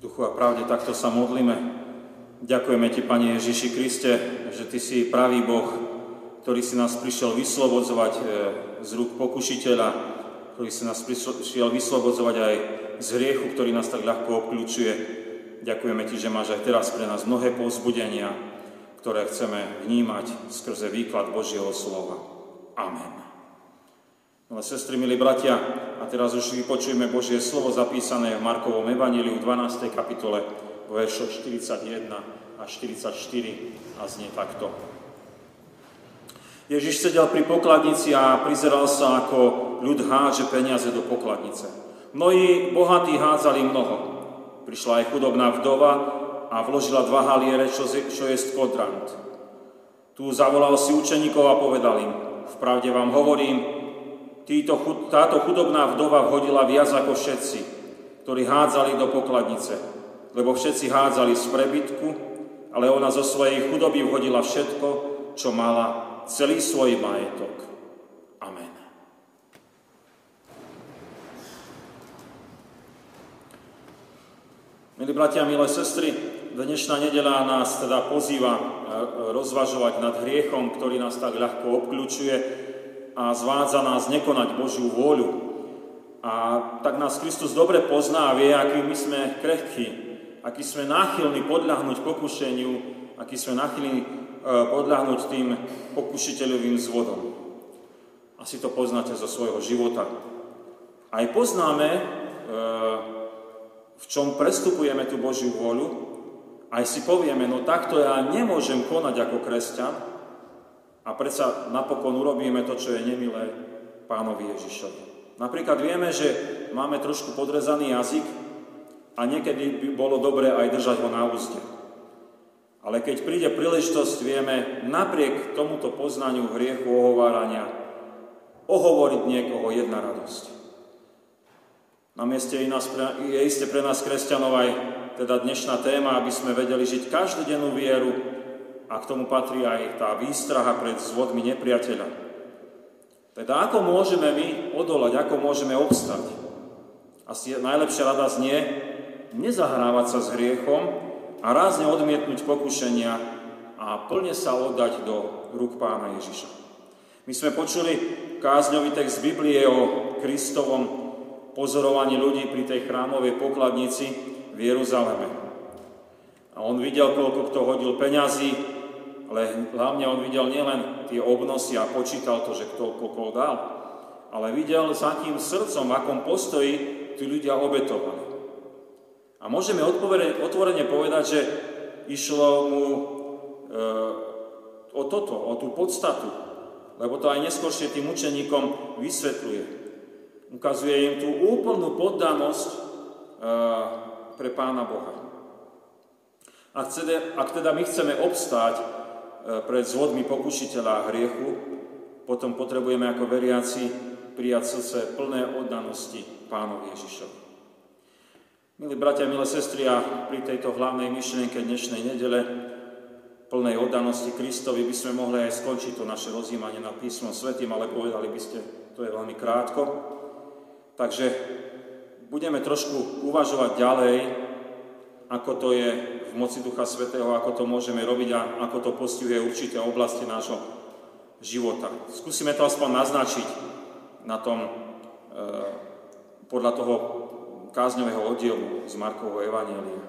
duchu a pravde, takto sa modlíme. Ďakujeme Ti, Pane Ježiši Kriste, že Ty si pravý Boh, ktorý si nás prišiel vyslobodzovať e, z rúk pokušiteľa, ktorý si nás prišiel vyslobodzovať aj z hriechu, ktorý nás tak ľahko obklúčuje. Ďakujeme Ti, že máš aj teraz pre nás mnohé povzbudenia, ktoré chceme vnímať skrze výklad Božieho slova. Amen. Milé sestry, milí bratia, a teraz už vypočujeme Božie slovo zapísané v Markovom evaníliu v 12. kapitole, veršo 41 a 44 a znie takto. Ježiš sedel pri pokladnici a prizeral sa, ako ľud háže peniaze do pokladnice. Mnohí bohatí hádzali mnoho. Prišla aj chudobná vdova a vložila dva haliere, čo, čo je kodrant. Tu zavolal si učeníkov a povedal im, pravde vám hovorím, Títo, táto chudobná vdova vhodila viac ako všetci, ktorí hádzali do pokladnice, lebo všetci hádzali z prebytku, ale ona zo svojej chudoby vhodila všetko, čo mala, celý svoj majetok. Amen. Milí bratia, milé sestry, dnešná nedela nás teda pozýva e, rozvažovať nad hriechom, ktorý nás tak ľahko obklúčuje, a zvádza nás nekonať Božiu vôľu. A tak nás Kristus dobre pozná a vie, aký my sme krehkí, aký sme náchylní podľahnuť pokušeniu, aký sme náchylní e, podľahnuť tým pokušiteľovým zvodom. Asi to poznáte zo svojho života. Aj poznáme, e, v čom prestupujeme tú Božiu vôľu, aj si povieme, no takto ja nemôžem konať ako kresťan, a predsa napokon urobíme to, čo je nemilé pánovi Ježišovi. Napríklad vieme, že máme trošku podrezaný jazyk a niekedy by bolo dobré aj držať ho na úzde. Ale keď príde príležitosť, vieme napriek tomuto poznaniu hriechu ohovárania ohovoriť niekoho jedna radosť. Na mieste je, iste pre nás kresťanov aj teda dnešná téma, aby sme vedeli žiť každodennú vieru, a k tomu patrí aj tá výstraha pred zvodmi nepriateľa. Teda ako môžeme my odolať, ako môžeme obstať? Asi najlepšia rada znie nezahrávať sa s hriechom a rázne odmietnúť pokušenia a plne sa oddať do rúk pána Ježiša. My sme počuli kázňový text Biblie o Kristovom pozorovaní ľudí pri tej chrámovej pokladnici v Jeruzaleme. A on videl, koľko kto hodil peňazí, ale hlavne on videl nielen tie obnosy a počítal to, že kto koľko dal, ale videl s akým srdcom, v akom postoji tí ľudia obetovali. A môžeme otvorene povedať, že išlo mu e, o toto, o tú podstatu, lebo to aj neskôršie tým učeníkom vysvetľuje. Ukazuje im tú úplnú poddanosť e, pre Pána Boha. Ak teda, ak teda my chceme obstáť pred zvodmi pokušiteľa a hriechu, potom potrebujeme ako veriaci prijať srdce plné oddanosti Pánovi Ježišovi. Milí bratia, milé sestry, a pri tejto hlavnej myšlienke dnešnej nedele, plnej oddanosti Kristovi, by sme mohli aj skončiť to naše rozjímanie na písmom svetým, ale povedali by ste, to je veľmi krátko. Takže budeme trošku uvažovať ďalej, ako to je v moci Ducha Svetého, ako to môžeme robiť a ako to postihuje určité oblasti nášho života. Skúsime to aspoň naznačiť na tom, e, podľa toho kázňového oddielu z Markovho Evanielia.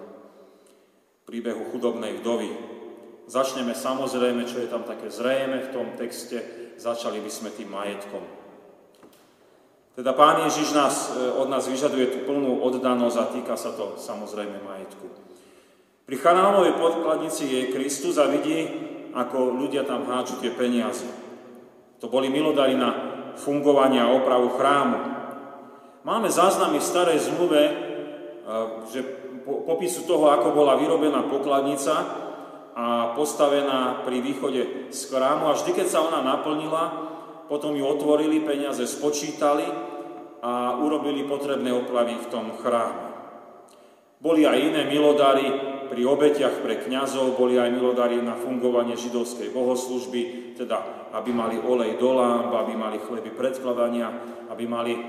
Príbehu chudobnej vdovy. Začneme samozrejme, čo je tam také zrejme v tom texte, začali by sme tým majetkom. Teda Pán Ježiš nás, e, od nás vyžaduje tú plnú oddanosť a týka sa to samozrejme majetku. Pri chanámovej podkladnici je Kristus a vidí, ako ľudia tam hádžu tie peniaze. To boli milodary na fungovanie a opravu chrámu. Máme záznamy v starej zmluve, e, že popisu toho, ako bola vyrobená pokladnica a postavená pri východe z chrámu. A vždy, keď sa ona naplnila, potom ju otvorili, peniaze spočítali a urobili potrebné opravy v tom chráme. Boli aj iné milodary pri obetiach pre kňazov, boli aj milodary na fungovanie židovskej bohoslužby, teda aby mali olej do lámb, aby mali chleby predkladania, aby mali, e,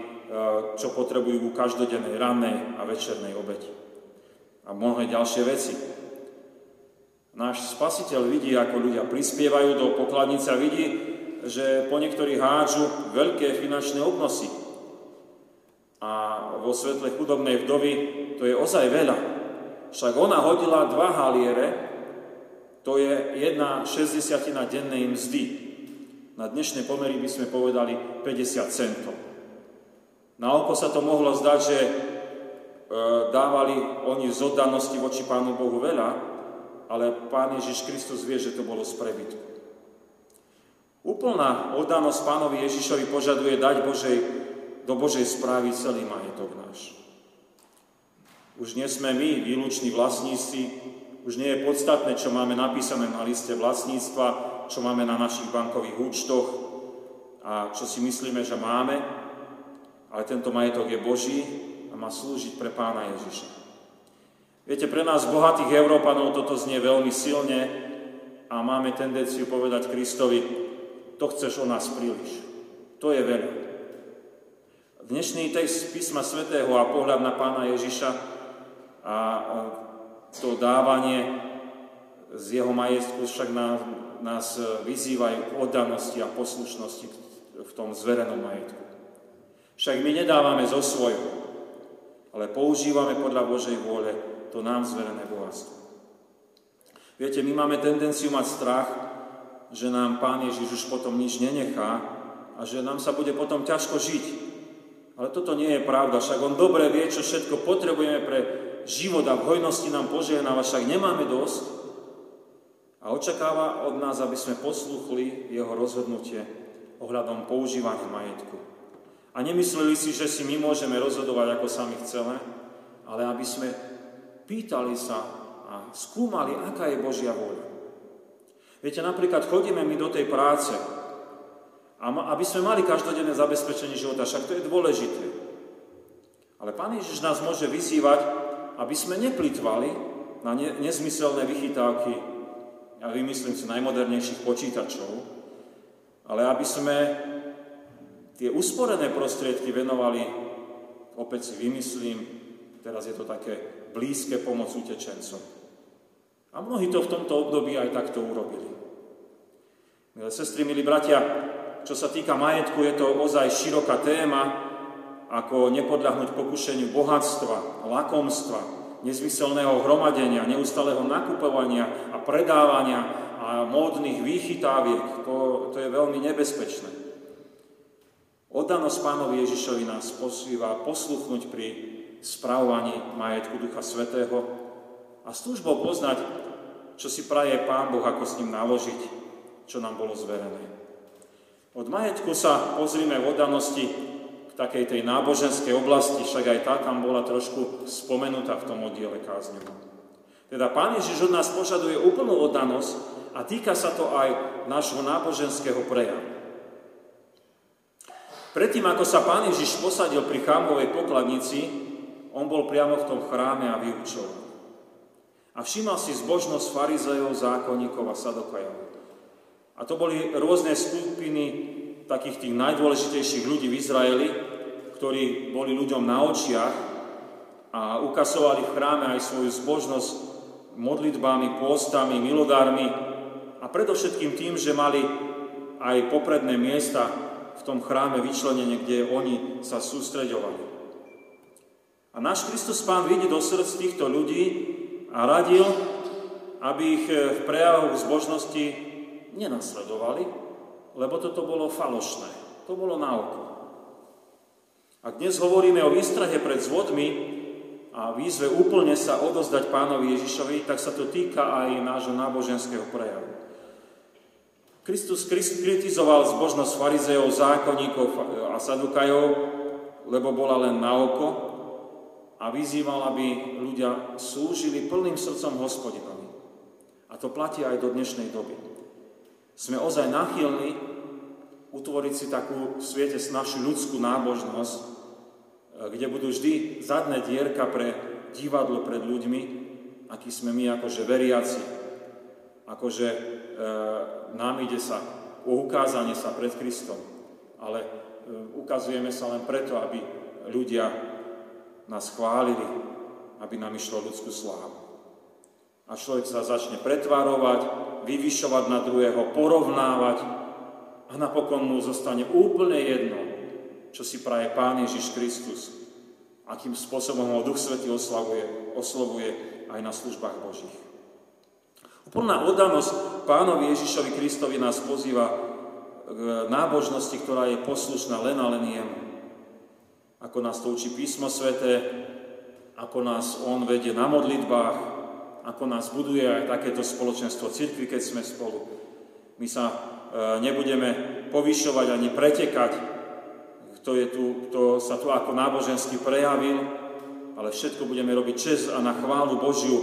čo potrebujú u každodennej rannej a večernej obeti. a mnohé ďalšie veci. Náš spasiteľ vidí, ako ľudia prispievajú do pokladnice a vidí, že po niektorých hádžu veľké finančné obnosy. A vo svetle chudobnej vdovy to je ozaj veľa. Však ona hodila dva haliere, to je jedna šesťdesiatina dennej mzdy. Na dnešné pomery by sme povedali 50 centov. Na oko sa to mohlo zdať, že e, dávali oni z oddanosti voči Pánu Bohu veľa, ale Pán Ježiš Kristus vie, že to bolo z prebytku. Úplná oddanosť Pánovi Ježišovi požaduje dať Božej, do Božej správy celý majetok náš. Už nie sme my výluční vlastníci, už nie je podstatné, čo máme napísané na liste vlastníctva, čo máme na našich bankových účtoch a čo si myslíme, že máme, ale tento majetok je Boží a má slúžiť pre Pána Ježiša. Viete, pre nás bohatých Európanov toto znie veľmi silne a máme tendenciu povedať Kristovi, to chceš o nás príliš. To je veľa. Dnešný text písma svätého a pohľad na pána Ježiša a to dávanie z jeho majetku však nás vyzývajú k oddanosti a poslušnosti v tom zverenom majetku. Však my nedávame zo svojho, ale používame podľa Božej vôle to nám zverené bohatstvo. Viete, my máme tendenciu mať strach, že nám Pán Ježiš už potom nič nenechá a že nám sa bude potom ťažko žiť. Ale toto nie je pravda, však On dobre vie, čo všetko potrebujeme pre život a v hojnosti nám požehnáva, však nemáme dosť a očakáva od nás, aby sme posluchli Jeho rozhodnutie ohľadom používania majetku. A nemysleli si, že si my môžeme rozhodovať, ako sami chceme, ale aby sme pýtali sa a skúmali, aká je Božia vôľa. Viete, napríklad chodíme my do tej práce, a aby sme mali každodenné zabezpečenie života, však to je dôležité. Ale Pán Ježiš nás môže vyzývať, aby sme neplitvali na ne, nezmyselné vychytávky, ja vymyslím si najmodernejších počítačov, ale aby sme tie usporené prostriedky venovali, opäť si vymyslím, teraz je to také blízke pomoc utečencom. A mnohí to v tomto období aj takto urobili. Milé sestry, milí bratia, čo sa týka majetku, je to ozaj široká téma, ako nepodľahnuť pokušeniu bohatstva, lakomstva, nezmyselného hromadenia, neustalého nakupovania a predávania a módnych výchytáviek. To, to je veľmi nebezpečné. Oddanosť pánovi Ježišovi nás posýva posluchnúť pri správovaní majetku Ducha Svetého a s túžbou poznať, čo si praje Pán Boh, ako s ním naložiť, čo nám bolo zverené. Od majetku sa pozrime v oddanosti k takej tej náboženskej oblasti, však aj tá tam bola trošku spomenutá v tom oddiele kázňovom. Teda Pán Ježiš od nás požaduje úplnú oddanosť a týka sa to aj nášho náboženského prejavu. Predtým, ako sa Pán Ježiš posadil pri chámovej pokladnici, on bol priamo v tom chráme a vyučoval. A všímal si zbožnosť farizejov, zákonníkov a sadokajov. A to boli rôzne skupiny takých tých najdôležitejších ľudí v Izraeli, ktorí boli ľuďom na očiach a ukazovali v chráme aj svoju zbožnosť modlitbami, pôstami, milodármi a predovšetkým tým, že mali aj popredné miesta v tom chráme vyčlenenie, kde oni sa sústreďovali. A náš Kristus Pán vidí do srdc týchto ľudí a radil, aby ich v prejavoch zbožnosti nenasledovali, lebo toto bolo falošné. To bolo na oko. Ak dnes hovoríme o výstrahe pred zvodmi a výzve úplne sa odozdať pánovi Ježišovi, tak sa to týka aj nášho náboženského prejavu. Kristus kritizoval zbožnosť farizejov, zákonníkov a sadukajov, lebo bola len na oko, a vyzýval, aby ľudia slúžili plným srdcom hospodinovi. A to platí aj do dnešnej doby. Sme ozaj nachylní utvoriť si takú v svete našu ľudskú nábožnosť, e, kde budú vždy zadné dierka pre divadlo pred ľuďmi, aký sme my akože veriaci, akože e, nám ide sa o ukázanie sa pred Kristom, ale e, ukazujeme sa len preto, aby ľudia nás chválili, aby nám išlo ľudskú slávu. A človek sa začne pretvárovať, vyvyšovať na druhého, porovnávať a napokon mu zostane úplne jedno, čo si praje Pán Ježiš Kristus, akým spôsobom ho Duch Svetý oslavuje, oslovuje aj na službách Božích. Úplná oddanosť Pánovi Ježišovi Kristovi nás pozýva k nábožnosti, ktorá je poslušná len a len jemu. Ako nás to učí písmo sveté, ako nás On vedie na modlitbách, ako nás buduje aj takéto spoločenstvo cirkvi, keď sme spolu. My sa e, nebudeme povyšovať ani pretekať, kto, je tu, kto sa tu ako náboženský prejavil, ale všetko budeme robiť čest a na chválu Božiu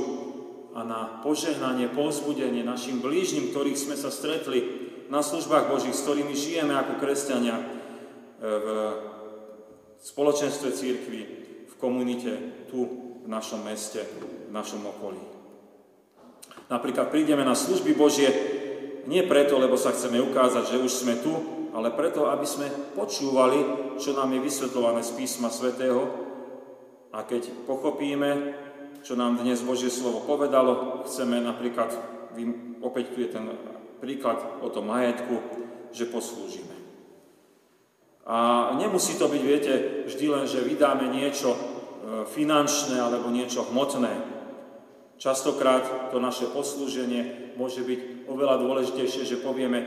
a na požehnanie, povzbudenie našim blížnym, ktorých sme sa stretli na službách Božích, s ktorými žijeme ako kresťania e, v spoločenstve církvy, v komunite, tu v našom meste, v našom okolí. Napríklad prídeme na služby Božie nie preto, lebo sa chceme ukázať, že už sme tu, ale preto, aby sme počúvali, čo nám je vysvetľované z písma svätého a keď pochopíme, čo nám dnes Božie slovo povedalo, chceme napríklad, opäť tu je ten príklad o tom majetku, že poslúžime. A nemusí to byť, viete, vždy len, že vydáme niečo e, finančné alebo niečo hmotné. Častokrát to naše poslúženie môže byť oveľa dôležitejšie, že povieme,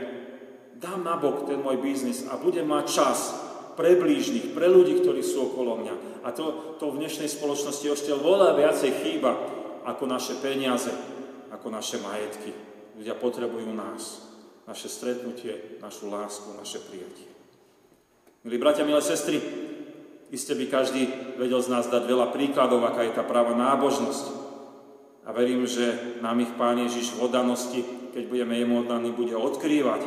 dám na bok ten môj biznis a budem mať čas pre blížnych, pre ľudí, ktorí sú okolo mňa. A to, to v dnešnej spoločnosti ešte veľa viacej chýba ako naše peniaze, ako naše majetky. Ľudia potrebujú nás, naše stretnutie, našu lásku, naše prijatie. Milí bratia, milé sestry, iste by každý vedel z nás dať veľa príkladov, aká je tá práva nábožnosť, a verím, že nám ich Pán Ježiš v oddanosti, keď budeme jemu oddaní, bude odkrývať.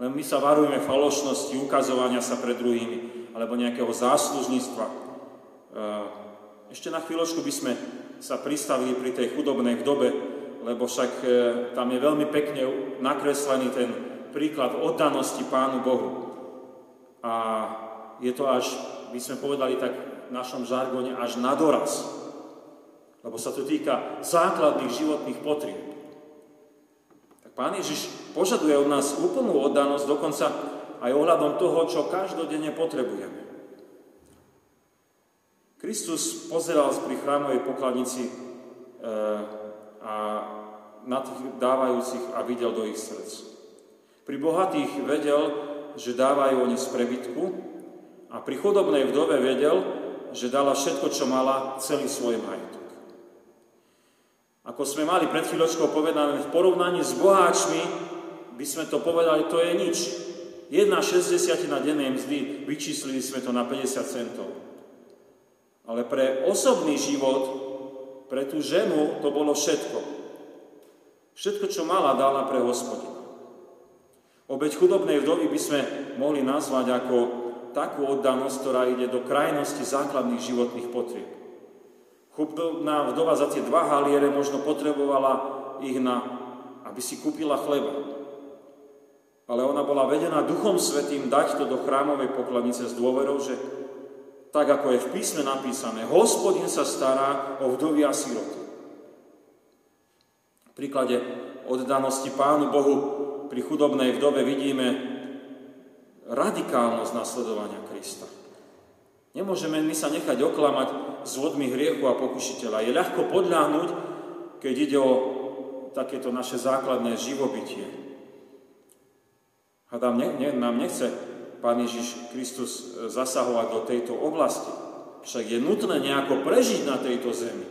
Len my sa varujeme falošnosti, ukazovania sa pred druhými, alebo nejakého záslužníctva. E, ešte na chvíľočku by sme sa pristavili pri tej chudobnej vdobe, lebo však e, tam je veľmi pekne nakreslený ten príklad oddanosti Pánu Bohu. A je to až, by sme povedali tak v našom žargone, až na doraz lebo sa to týka základných životných potrieb. Tak Pán Ježiš požaduje od nás úplnú oddanosť, dokonca aj ohľadom toho, čo každodenne potrebujeme. Kristus pozeral pri chrámovej pokladnici e, a na tých dávajúcich a videl do ich srdc. Pri bohatých vedel, že dávajú oni z prebytku a pri chudobnej vdove vedel, že dala všetko, čo mala, celý svoj majetok. Ako sme mali pred chvíľočkou povedané, v porovnaní s boháčmi by sme to povedali, to je nič. Jedna šesťdesiatina dennej mzdy, vyčíslili sme to na 50 centov. Ale pre osobný život, pre tú ženu, to bolo všetko. Všetko, čo mala, dala pre hospodina. Obeď chudobnej vdovy by sme mohli nazvať ako takú oddanosť, ktorá ide do krajnosti základných životných potrieb. Chudobná vdova za tie dva haliere možno potrebovala ich na, aby si kúpila chleba. Ale ona bola vedená Duchom Svetým dať to do chrámovej pokladnice s dôverou, že tak ako je v písme napísané, hospodin sa stará o vdovy a siroty. V príklade oddanosti Pánu Bohu pri chudobnej vdove vidíme radikálnosť nasledovania Krista. Nemôžeme my sa nechať oklamať s vodmi hriechu a pokušiteľa. Je ľahko podľahnuť, keď ide o takéto naše základné živobytie. A nám, ne, ne, nám nechce Pán Ježiš Kristus e, zasahovať do tejto oblasti. Však je nutné nejako prežiť na tejto zemi.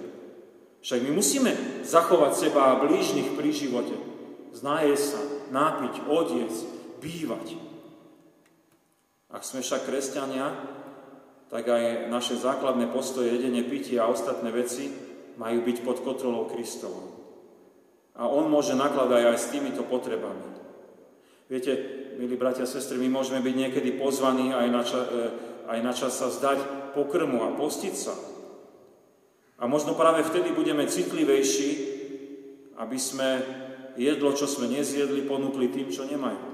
Však my musíme zachovať seba a blížnych pri živote. Znaje sa, nápiť, odiec, bývať. Ak sme však kresťania, tak aj naše základné postoje, jedenie, pitie a ostatné veci majú byť pod kontrolou Kristovou. A On môže nakladať aj s týmito potrebami. Viete, milí bratia a sestry, my môžeme byť niekedy pozvaní aj na, čas, e, aj na čas sa zdať pokrmu a postiť sa. A možno práve vtedy budeme citlivejší, aby sme jedlo, čo sme nezjedli, ponúkli tým, čo nemajú.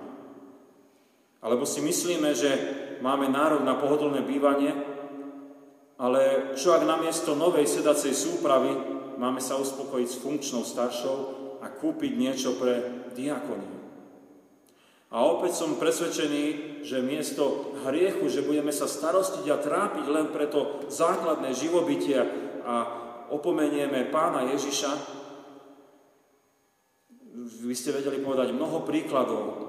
Alebo si myslíme, že máme nárok na pohodlné bývanie Ale čo ak namiesto novej sedacej súpravy máme sa uspokojiť s funkčnou staršou a kúpiť niečo pre diakoniu? A opäť som presvedčený, že miesto hriechu, že budeme sa starostiť a trápiť len preto základné živobytie a opomenieme pána Ježiša, vy ste vedeli povedať mnoho príkladov,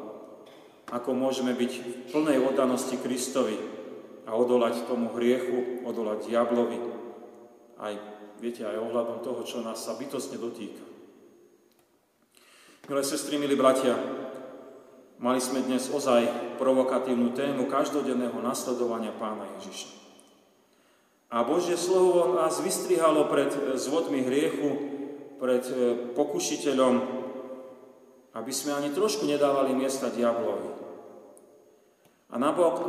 ako môžeme byť v plnej oddanosti Kristovi, a odolať tomu hriechu, odolať diablovi, aj, viete, aj ohľadom toho, čo nás sa bytostne dotýka. Milé sestry, milí bratia, mali sme dnes ozaj provokatívnu tému každodenného nasledovania pána Ježiša. A Božie slovo nás vystrihalo pred zvodmi hriechu, pred e, pokušiteľom, aby sme ani trošku nedávali miesta diablovi. A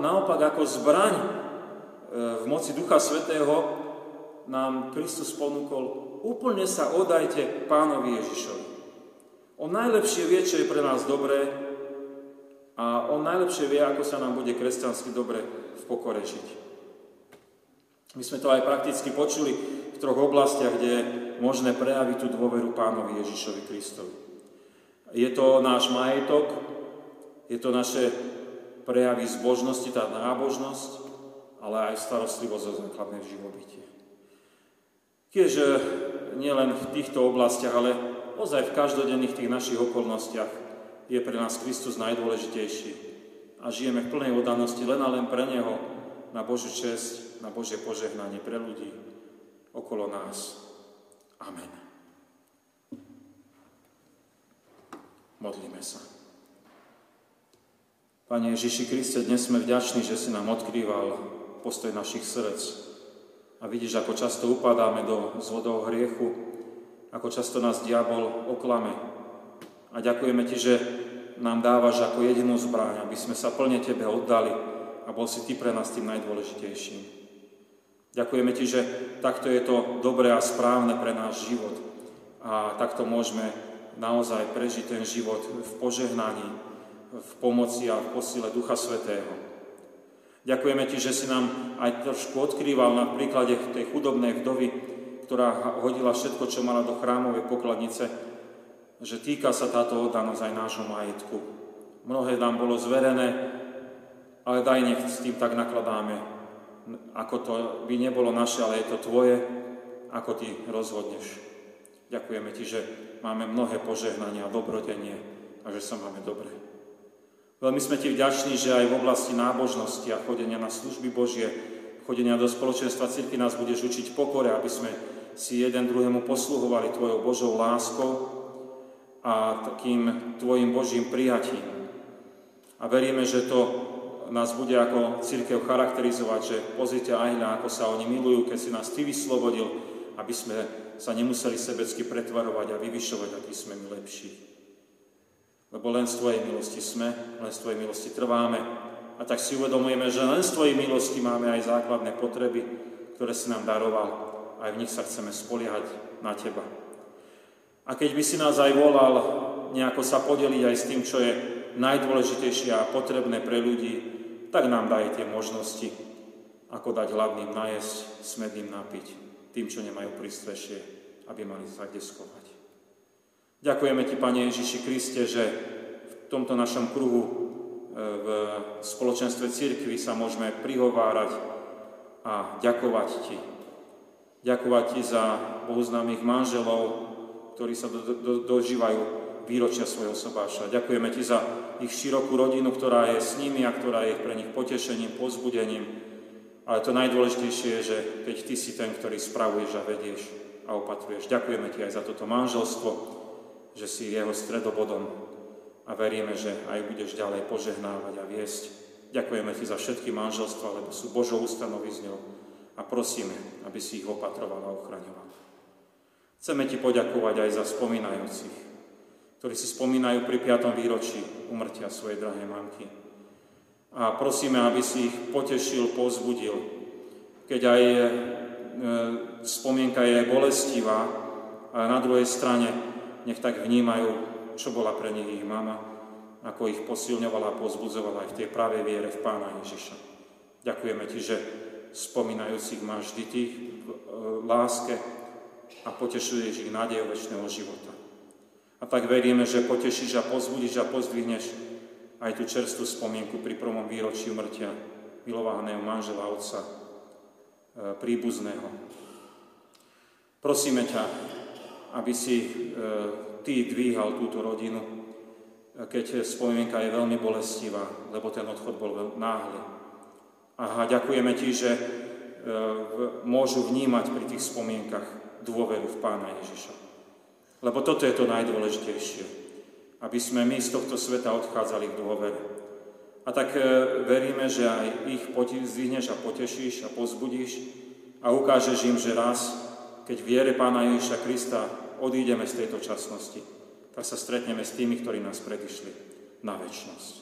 naopak ako zbraň e, v moci Ducha Svetého nám Kristus ponúkol, úplne sa odajte pánovi Ježišovi. On najlepšie vie, čo je pre nás dobré a on najlepšie vie, ako sa nám bude kresťansky dobre v pokore žiť. My sme to aj prakticky počuli v troch oblastiach, kde je možné prejaviť tú dôveru pánovi Ježišovi Kristovi. Je to náš majetok, je to naše prejaví zbožnosti, tá nábožnosť, ale aj starostlivosť o základné živobytie. Tiež nielen v týchto oblastiach, ale ozaj v každodenných tých našich okolnostiach je pre nás Kristus najdôležitejší a žijeme v plnej oddanosti len a len pre Neho na Božiu čest, na Božie požehnanie pre ľudí okolo nás. Amen. Modlíme sa. Pane Ježiši Kriste, dnes sme vďační, že si nám odkrýval postoj našich srdc. A vidíš, ako často upadáme do zvodov hriechu, ako často nás diabol oklame. A ďakujeme Ti, že nám dávaš ako jedinú zbráň, aby sme sa plne Tebe oddali a bol si Ty pre nás tým najdôležitejším. Ďakujeme Ti, že takto je to dobré a správne pre náš život. A takto môžeme naozaj prežiť ten život v požehnaní, v pomoci a v posile Ducha Svetého. Ďakujeme Ti, že si nám aj trošku odkrýval na príklade tej chudobnej vdovy, ktorá hodila všetko, čo mala do chrámovej pokladnice, že týka sa táto oddanosť aj nášho majetku. Mnohé nám bolo zverené, ale daj nech s tým tak nakladáme, ako to by nebolo naše, ale je to Tvoje, ako Ty rozhodneš. Ďakujeme Ti, že máme mnohé požehnania a dobrodenie a že sa máme dobre. Veľmi sme Ti vďační, že aj v oblasti nábožnosti a chodenia na služby Božie, chodenia do spoločenstva cirky nás budeš učiť pokore, aby sme si jeden druhému posluhovali Tvojou Božou láskou a takým Tvojim Božím prijatím. A veríme, že to nás bude ako církev charakterizovať, že pozrite aj na, ako sa oni milujú, keď si nás Ty vyslobodil, aby sme sa nemuseli sebecky pretvarovať a vyvyšovať, aký sme my lepší. Lebo len z Tvojej milosti sme, len z Tvojej milosti trváme. A tak si uvedomujeme, že len z Tvojej milosti máme aj základné potreby, ktoré si nám daroval. Aj v nich sa chceme spoliehať na Teba. A keď by si nás aj volal nejako sa podeliť aj s tým, čo je najdôležitejšie a potrebné pre ľudí, tak nám daj tie možnosti, ako dať hladným najesť, smedným napiť, tým, čo nemajú prístrešie, aby mali sa kde schovať. Ďakujeme Ti, Pane Ježiši Kriste, že v tomto našom kruhu e, v spoločenstve církvy sa môžeme prihovárať a ďakovať Ti. Ďakovať Ti za bohuznámych manželov, ktorí sa do, do, dožívajú výročia svojho sobáša. Ďakujeme Ti za ich širokú rodinu, ktorá je s nimi a ktorá je pre nich potešením, pozbudením. Ale to najdôležitejšie je, že keď Ty si ten, ktorý spravuješ a vedieš a opatruješ. Ďakujeme Ti aj za toto manželstvo, že si jeho stredobodom a veríme, že aj budeš ďalej požehnávať a viesť. Ďakujeme ti za všetky manželstva, lebo sú Božou ustanovizňou a prosíme, aby si ich opatroval a ochraňoval. Chceme ti poďakovať aj za spomínajúcich, ktorí si spomínajú pri 5. výročí umrtia svojej drahej mamky. A prosíme, aby si ich potešil, pozbudil, keď aj e, spomienka je bolestivá, ale na druhej strane nech tak vnímajú, čo bola pre nich ich mama, ako ich posilňovala a pozbudzovala aj v tej pravej viere v Pána Ježiša. Ďakujeme Ti, že spomínajúcich ma vždy tých v láske a potešuješ ich nádejou väčšného života. A tak veríme, že potešíš a pozbudíš a pozdvihneš aj tú čerstvú spomienku pri prvom výročí umrtia milovaného manžela otca e, príbuzného. Prosíme ťa, aby si e, ty dvíhal túto rodinu, e, keď spomienka je veľmi bolestivá, lebo ten odchod bol veľmi náhly. A ďakujeme ti, že môžu vnímať pri tých spomienkach dôveru v Pána Ježiša. Lebo toto je to najdôležitejšie. Aby sme my z tohto sveta odchádzali v dôvere. A tak e, veríme, že aj ich zdvihneš a potešíš a pozbudíš a ukážeš im, že raz, keď viere Pána Ježiša Krista odídeme z tejto časnosti, tak sa stretneme s tými, ktorí nás predišli na väčnosť.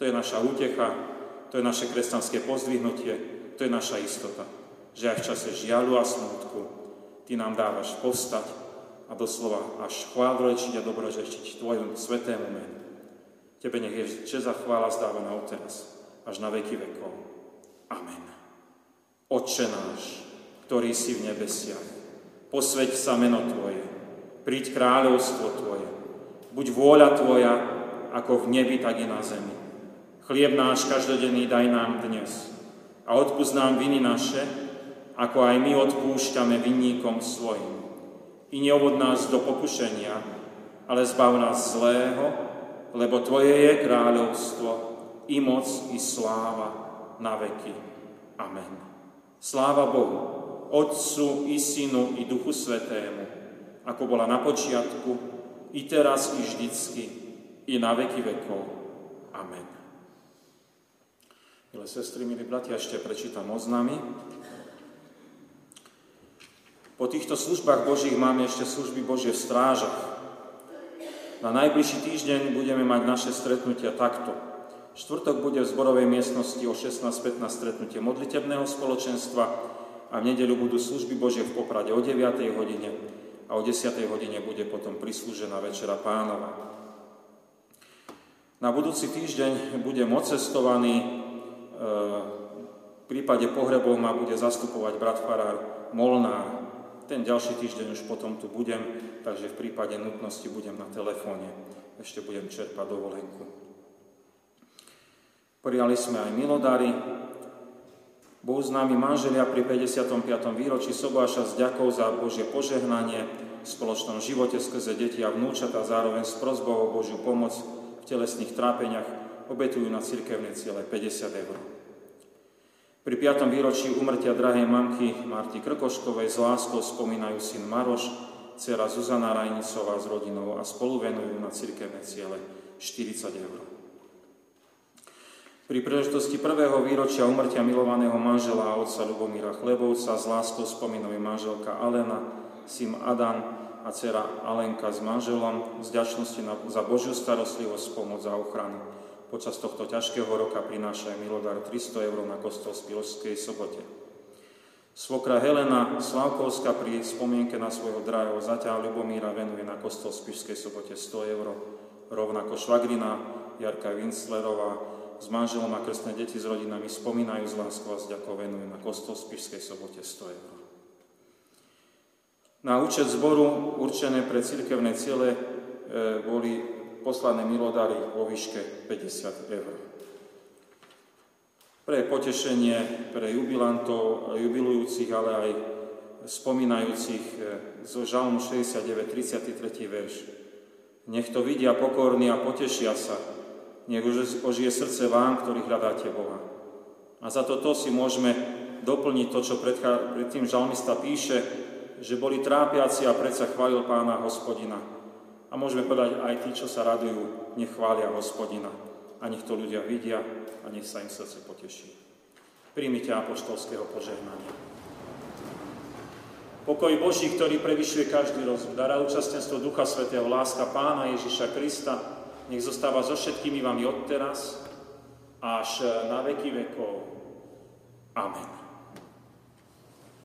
To je naša útecha, to je naše kresťanské pozdvihnutie, to je naša istota, že aj v čase žialu a smutku Ty nám dávaš povstať a doslova až chválrečiť a dobrožečiť Tvojom svetému menu. Tebe nech je čest a chvála zdávaná od teraz, až na veky vekov. Amen. Otče náš, ktorý si v nebesiach, posveď sa meno Tvoje, príď kráľovstvo Tvoje, buď vôľa Tvoja, ako v nebi, tak i na zemi. Chlieb náš každodenný daj nám dnes a odpúsť nám viny naše, ako aj my odpúšťame vinníkom svojim i neovod nás do pokušenia, ale zbav nás zlého, lebo Tvoje je kráľovstvo, i moc, i sláva na veky. Amen. Sláva Bohu, Otcu, i Synu, i Duchu Svetému, ako bola na počiatku, i teraz, i vždycky, i na veky vekov. Amen. Milé sestry, milí bratia, ešte prečítam oznámy. Po týchto službách Božích máme ešte služby Božie v strážach. Na najbližší týždeň budeme mať naše stretnutia takto. Štvrtok bude v zborovej miestnosti o 16.15 stretnutie modlitebného spoločenstva a v nedeľu budú služby Božie v Poprade o 9. hodine a o 10. hodine bude potom prislúžená Večera Pánova. Na budúci týždeň budem ocestovaný, e, v prípade pohrebov ma bude zastupovať brat farár Molnár. Ten ďalší týždeň už potom tu budem, takže v prípade nutnosti budem na telefóne. Ešte budem čerpať dovolenku. Prijali sme aj milodary. Bohu známi manželia pri 55. výročí Sobáša s ďakou za Božie požehnanie v spoločnom živote skrze deti a vnúčata, zároveň s prozbou o Božiu pomoc v telesných trápeniach obetujú na cirkevné ciele 50 eur. Pri 5. výročí umrtia drahej mamky Marty Krkoškovej s láskou spomínajú syn Maroš, dcera Zuzana Rajnicová s rodinou a spolu venujú na cirkevné ciele 40 eur. Pri príležitosti prvého výročia umrtia milovaného manžela a otca Lubomíra Chlebovca s láskou spomínajú manželka Alena, syn Adan a dcera Alenka s manželom z za Božiu starostlivosť, pomoc a ochranu počas tohto ťažkého roka prináša aj milodár 300 eur na kostol v Spiloskej sobote. Svokra Helena Slavkovská pri spomienke na svojho drahého zaťa Ľubomíra venuje na kostol v Spišskej sobote 100 eur. Rovnako švagrina Jarka Winslerová s manželom a krstné deti s rodinami spomínajú z láskou a zďakov venuje na kostol v Spišskej sobote 100 eur. Na účet zboru určené pre cirkevné ciele e, boli poslané milodary vo výške 50 eur. Pre potešenie pre jubilantov, jubilujúcich, ale aj spomínajúcich e, zo Žalmu 69, 33. verš. Nech to vidia pokorní a potešia sa, nech ožije srdce vám, ktorí hľadáte Boha. A za toto si môžeme doplniť to, čo predtým žalmista píše, že boli trápiaci a predsa chválil pána hospodina. A môžeme povedať, aj tí, čo sa radujú, nech chvália hospodina. A nech to ľudia vidia a nech sa im srdce poteší. Príjmite apoštolského požehnania. Pokoj Boží, ktorý prevyšuje každý rozum, dará účastenstvo Ducha Svetého, láska Pána Ježiša Krista, nech zostáva so všetkými vami odteraz až na veky vekov. Amen.